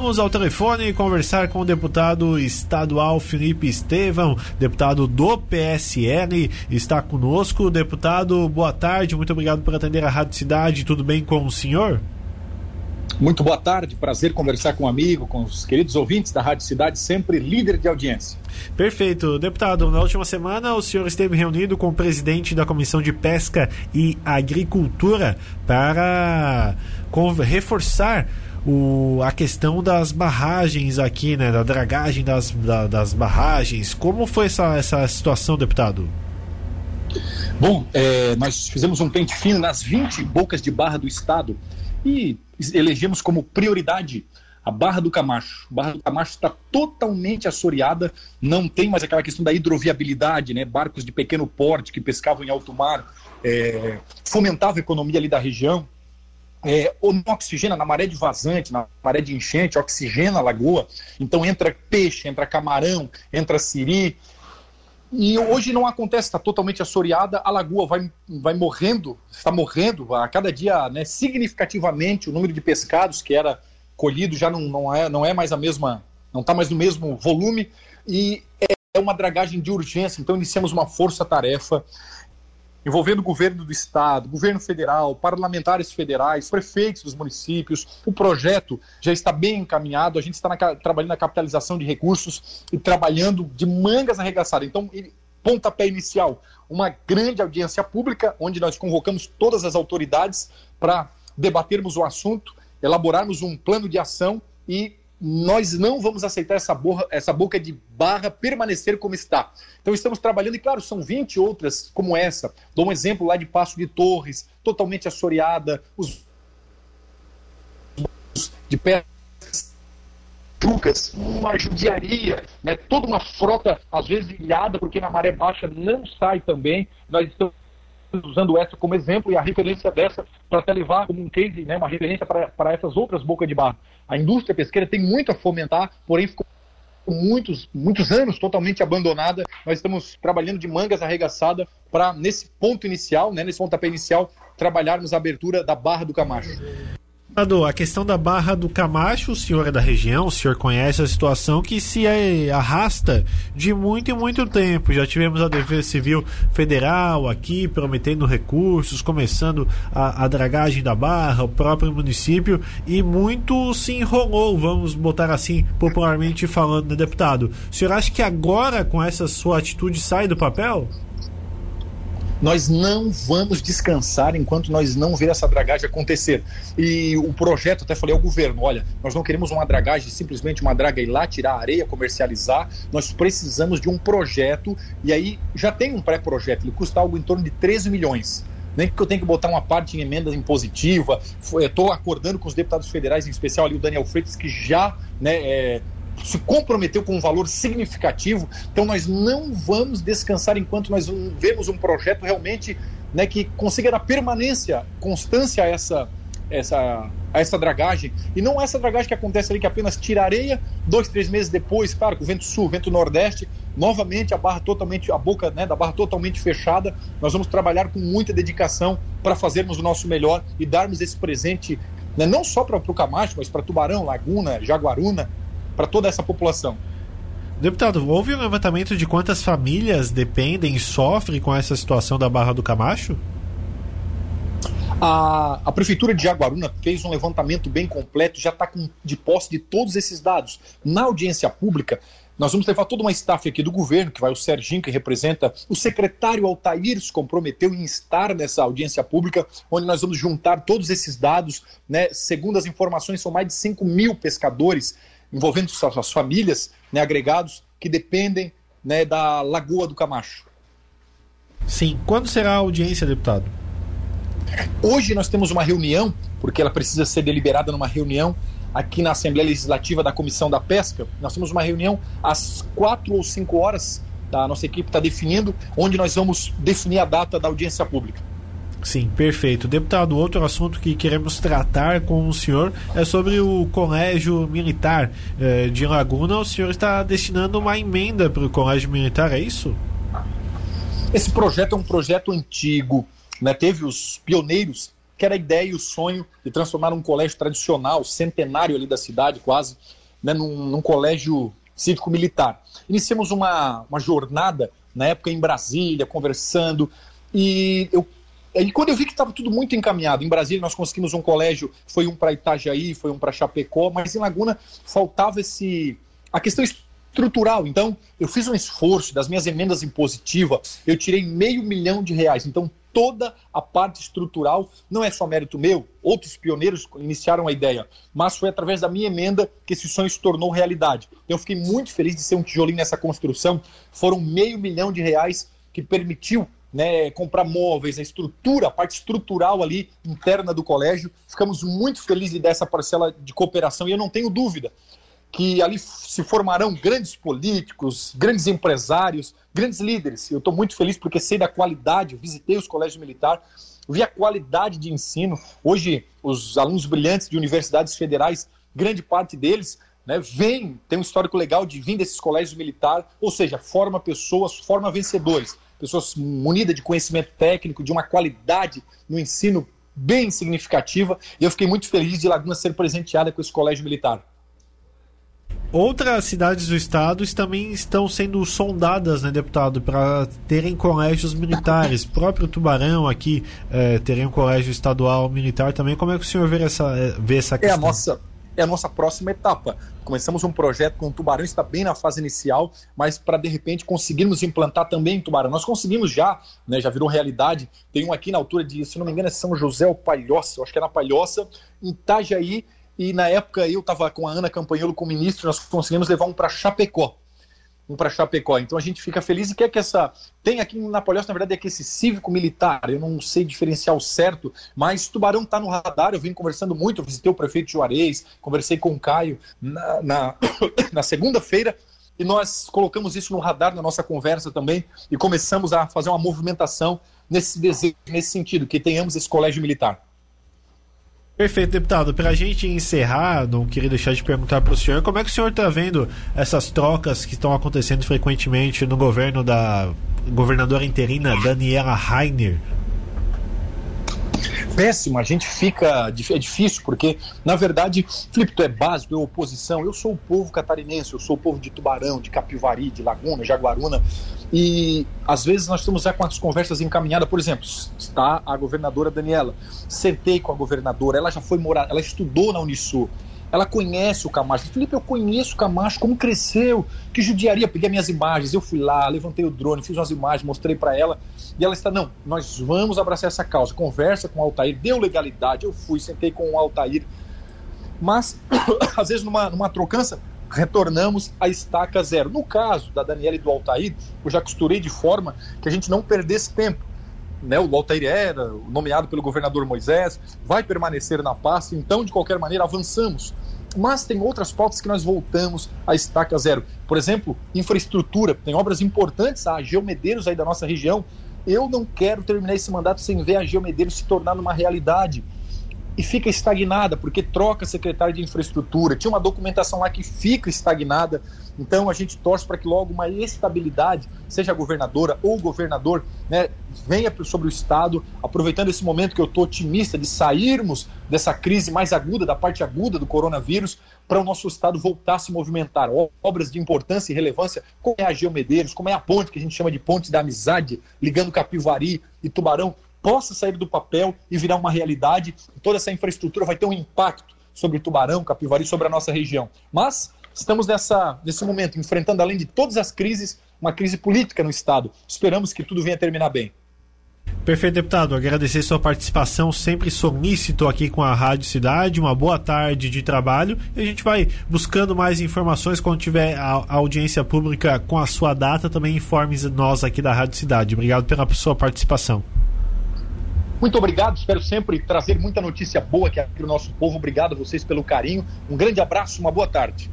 Vamos ao telefone conversar com o deputado estadual Felipe Estevão, deputado do PSL, está conosco. Deputado, boa tarde, muito obrigado por atender a Rádio Cidade. Tudo bem com o senhor? Muito boa tarde, prazer conversar com um amigo, com os queridos ouvintes da Rádio Cidade, sempre líder de audiência. Perfeito. Deputado, na última semana o senhor esteve reunido com o presidente da Comissão de Pesca e Agricultura para reforçar o, a questão das barragens aqui, né? Da dragagem das, da, das barragens. Como foi essa, essa situação, deputado? Bom, é, nós fizemos um pente fino nas 20 bocas de barra do estado e elegemos como prioridade a Barra do Camacho. A Barra do Camacho está totalmente assoreada, não tem mais aquela questão da hidroviabilidade, né? barcos de pequeno porte que pescavam em alto mar, é, fomentava a economia ali da região. É, não oxigena na maré de vazante, na maré de enchente, oxigena a lagoa, então entra peixe, entra camarão, entra siri, e hoje não acontece, está totalmente assoreada, a lagoa vai, vai morrendo, está morrendo a cada dia né, significativamente o número de pescados que era colhido já não, não, é, não é mais a mesma, não está mais no mesmo volume, e é uma dragagem de urgência, então iniciamos uma força-tarefa envolvendo o governo do estado, governo federal, parlamentares federais, prefeitos dos municípios. O projeto já está bem encaminhado, a gente está na, trabalhando na capitalização de recursos e trabalhando de mangas arregaçadas. Então, ele, pontapé inicial, uma grande audiência pública, onde nós convocamos todas as autoridades para debatermos o assunto, elaborarmos um plano de ação e nós não vamos aceitar essa, borra, essa boca de barra permanecer como está. Então estamos trabalhando, e claro, são 20 outras como essa. Dou um exemplo lá de Passo de Torres, totalmente assoreada, os de pé trucas, uma judiaria, né? toda uma frota, às vezes ilhada, porque na maré baixa não sai também. Nós estamos usando essa como exemplo e a referência dessa para até levar como um case, né, uma referência para essas outras bocas de barra. A indústria pesqueira tem muito a fomentar, porém ficou muitos, muitos anos totalmente abandonada. Nós estamos trabalhando de mangas arregaçadas para, nesse ponto inicial, né, nesse pontapé inicial, trabalharmos a abertura da Barra do Camacho. Ado, a questão da Barra do Camacho, o senhor é da região, o senhor conhece a situação que se arrasta de muito e muito tempo. Já tivemos a Defesa Civil Federal aqui prometendo recursos, começando a, a dragagem da Barra, o próprio município, e muito se enrolou, vamos botar assim, popularmente falando, né, deputado? O senhor acha que agora, com essa sua atitude, sai do papel? Nós não vamos descansar enquanto nós não ver essa dragagem acontecer. E o projeto, até falei ao governo: olha, nós não queremos uma dragagem, simplesmente uma draga ir lá, tirar areia, comercializar. Nós precisamos de um projeto, e aí já tem um pré-projeto, ele custa algo em torno de 13 milhões nem que eu tenho que botar uma parte em emenda impositiva. Estou acordando com os deputados federais, em especial ali o Daniel Freitas, que já né, é, se comprometeu com um valor significativo. Então nós não vamos descansar enquanto nós vemos um projeto realmente né, que consiga dar permanência, constância a essa, essa, a essa dragagem. E não essa dragagem que acontece ali que apenas tira areia, dois, três meses depois, claro, com o vento sul, vento nordeste, novamente a barra totalmente, a boca né, da barra totalmente fechada. Nós vamos trabalhar com muita dedicação para fazermos o nosso melhor e darmos esse presente né, não só para o Camacho, mas para Tubarão, Laguna, Jaguaruna, para toda essa população. Deputado, houve um levantamento de quantas famílias dependem e sofrem com essa situação da Barra do Camacho? A, a, Prefeitura de Jaguaruna fez um levantamento bem completo, já está de posse de todos esses dados. Na audiência pública, nós vamos levar toda uma staff aqui do governo, que vai o Serginho, que representa o secretário Altair, se comprometeu em estar nessa audiência pública, onde nós vamos juntar todos esses dados. Né? Segundo as informações, são mais de 5 mil pescadores envolvendo suas famílias, né, agregados, que dependem né, da Lagoa do Camacho. Sim. Quando será a audiência, deputado? Hoje nós temos uma reunião, porque ela precisa ser deliberada numa reunião aqui na Assembleia Legislativa da Comissão da Pesca. Nós temos uma reunião às quatro ou cinco horas, a nossa equipe está definindo, onde nós vamos definir a data da audiência pública. Sim, perfeito. Deputado, outro assunto que queremos tratar com o senhor é sobre o Colégio Militar eh, de Laguna. O senhor está destinando uma emenda para o Colégio Militar, é isso? Esse projeto é um projeto antigo, né? teve os pioneiros que era a ideia e o sonho de transformar um colégio tradicional, centenário ali da cidade, quase, né, num, num colégio cívico-militar. Iniciamos uma, uma jornada, na época em Brasília, conversando, e eu e quando eu vi que estava tudo muito encaminhado, em Brasília nós conseguimos um colégio, foi um para Itajaí, foi um para Chapecó, mas em Laguna faltava esse a questão estrutural. Então, eu fiz um esforço das minhas emendas impositivas, eu tirei meio milhão de reais. Então, toda a parte estrutural não é só mérito meu, outros pioneiros iniciaram a ideia, mas foi através da minha emenda que esse sonho se tornou realidade. Então, eu fiquei muito feliz de ser um tijolinho nessa construção. Foram meio milhão de reais que permitiu né, comprar móveis, a estrutura, a parte estrutural ali interna do colégio. Ficamos muito felizes dessa parcela de cooperação e eu não tenho dúvida que ali se formarão grandes políticos, grandes empresários, grandes líderes. Eu estou muito feliz porque sei da qualidade, visitei os colégios militares, vi a qualidade de ensino. Hoje, os alunos brilhantes de universidades federais, grande parte deles né, vem, tem um histórico legal de vir desses colégios militares, ou seja, forma pessoas, forma vencedores pessoas munidas de conhecimento técnico, de uma qualidade no ensino bem significativa, e eu fiquei muito feliz de Laguna ser presenteada com esse colégio militar. Outras cidades do estado também estão sendo sondadas, né, deputado, para terem colégios militares. O próprio Tubarão aqui é, teria um colégio estadual militar também. Como é que o senhor vê essa, eh, vê essa questão? É a nossa, é a nossa próxima etapa. Começamos um projeto com o Tubarão, está bem na fase inicial, mas para de repente conseguirmos implantar também em Tubarão. Nós conseguimos já, né, já virou realidade. Tem um aqui na altura de, se não me engano, é São José ou Palhoça, acho que é na Palhoça, em Itajaí, e na época eu estava com a Ana Campanholo como ministro, nós conseguimos levar um para Chapecó um para Chapecó. Então a gente fica feliz e quer que essa. Tem aqui em Napoleão, na verdade, é que esse cívico militar, eu não sei diferenciar o certo, mas Tubarão está no radar. Eu vim conversando muito, visitei o prefeito Juarez, conversei com o Caio na, na, na segunda-feira. E nós colocamos isso no radar na nossa conversa também e começamos a fazer uma movimentação nesse desejo, nesse sentido, que tenhamos esse colégio militar. Perfeito, deputado. Para a gente encerrar, não queria deixar de perguntar para o senhor como é que o senhor está vendo essas trocas que estão acontecendo frequentemente no governo da governadora interina Daniela Rainer péssimo, a gente fica. É difícil, porque, na verdade, Felipe, tu é básico, eu oposição. Eu sou o povo catarinense, eu sou o povo de Tubarão, de Capivari, de Laguna, Jaguaruna. E às vezes nós estamos já com as conversas encaminhadas, por exemplo, está a governadora Daniela. Sentei com a governadora, ela já foi morar, ela estudou na Unisul ela conhece o Camacho. Felipe, eu conheço o Camacho, como cresceu, que judiaria. Peguei minhas imagens, eu fui lá, levantei o drone, fiz umas imagens, mostrei para ela. E ela está, não, nós vamos abraçar essa causa. Conversa com o Altair, deu legalidade. Eu fui, sentei com o Altair. Mas, às vezes, numa, numa trocança, retornamos à estaca zero. No caso da Daniela e do Altair, eu já costurei de forma que a gente não perdesse tempo né, o Altair era nomeado pelo governador Moisés, vai permanecer na pasta, então, de qualquer maneira, avançamos. Mas tem outras pautas que nós voltamos à estaca zero. Por exemplo, infraestrutura, tem obras importantes, a Geomedeiros aí da nossa região. Eu não quero terminar esse mandato sem ver a Geomedeiros se tornar uma realidade e fica estagnada, porque troca secretário de infraestrutura, tinha uma documentação lá que fica estagnada. Então a gente torce para que logo uma estabilidade, seja a governadora ou o governador, né, venha sobre o Estado, aproveitando esse momento que eu estou otimista de sairmos dessa crise mais aguda, da parte aguda do coronavírus, para o nosso Estado voltar a se movimentar. Obras de importância e relevância, como é a Geomedeiros, como é a ponte, que a gente chama de ponte da amizade, ligando Capivari e Tubarão, possa sair do papel e virar uma realidade. Toda essa infraestrutura vai ter um impacto sobre Tubarão, Capivari, sobre a nossa região. Mas estamos nessa, nesse momento, enfrentando, além de todas as crises, uma crise política no Estado. Esperamos que tudo venha terminar bem. Perfeito, deputado. Agradecer sua participação, sempre solícito aqui com a Rádio Cidade. Uma boa tarde de trabalho. E a gente vai buscando mais informações quando tiver a, audiência pública com a sua data. Também informe nós aqui da Rádio Cidade. Obrigado pela sua participação. Muito obrigado, espero sempre trazer muita notícia boa aqui para o nosso povo. Obrigado a vocês pelo carinho. Um grande abraço, uma boa tarde.